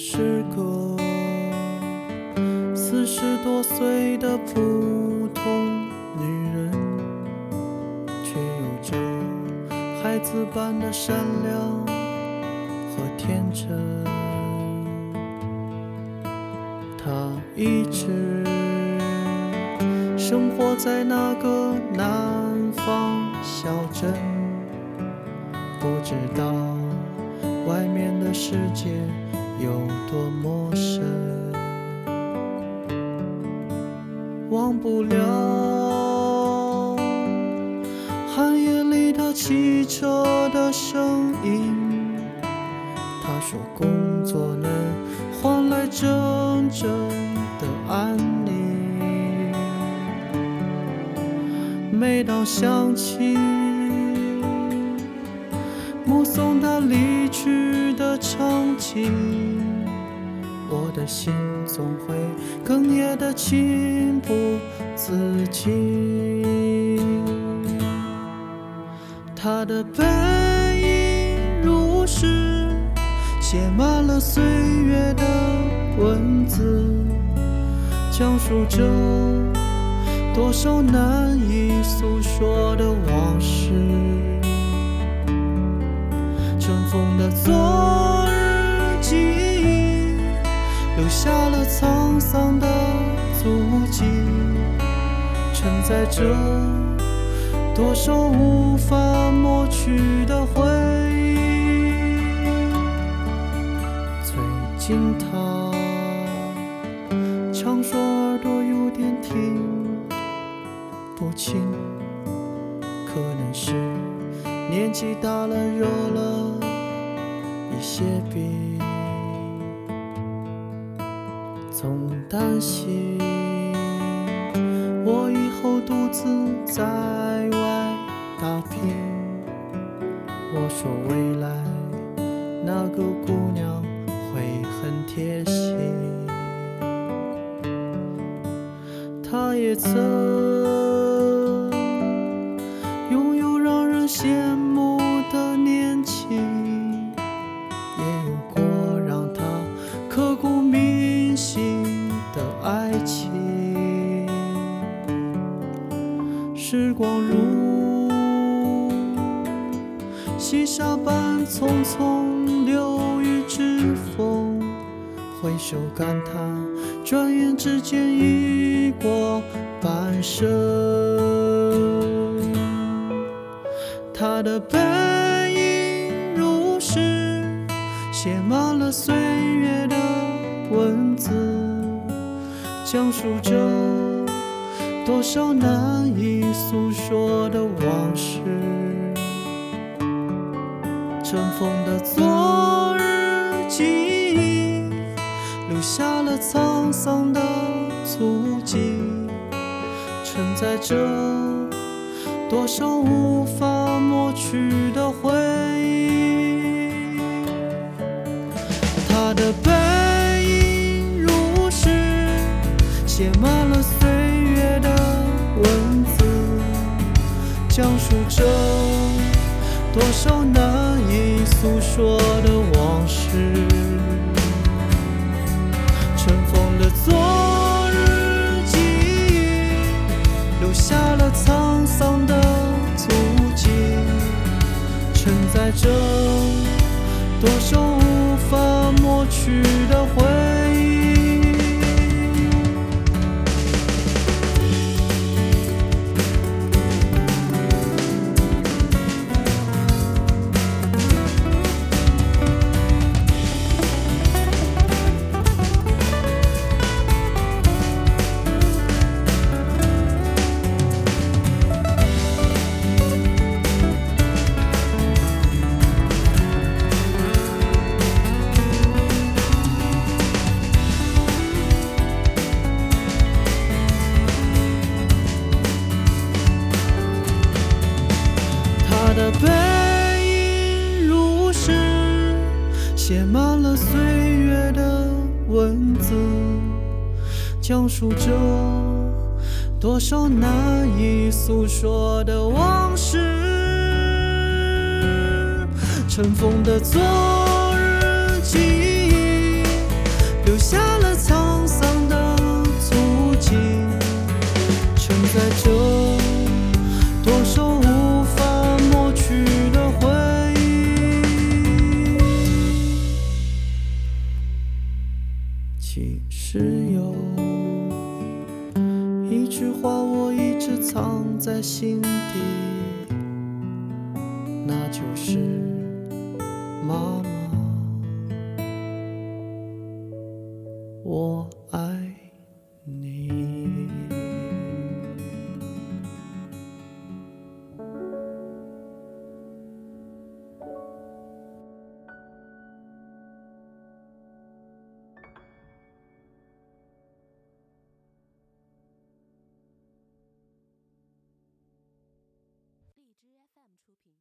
是个四十多岁的普通女人，却有着孩子般的善良和天真。她一直生活在那个南方小镇，不知道外面的世界有多陌生，忘不了寒夜里他汽车的声音。他说工作能换来真正的安宁。每当想起目送他离去的场景，我的心总会哽咽的情不自禁。他的背影如诗，写满了岁月的文字，讲述着多少难以诉说的往事。尘封的昨日记忆，留下了沧桑的足迹，承载着多少无法抹去的回忆。最近他常说耳朵有点听不清，可能是年纪大了，惹了一些病，总担心我以后独自在外打拼。我说未来那个姑娘会很贴心，她也曾细沙般匆匆流于指缝，回首感叹，转眼之间已过半生。他的背影如诗，写满了岁月的文字，讲述着多少难以诉说的往事。尘封的昨日记忆，留下了沧桑的足迹，承载着多少无法抹去的回忆。他的背影如诗，写满了岁月的文字，讲述着多少难以诉说的往事。尘封的昨日记忆，留下了沧桑的足迹，承载着多少无法抹去的写满了岁月的文字，讲述着多少难以诉说的往事。尘封的昨这句话我一直藏在心底那就是妈妈。我爱 FM 出品。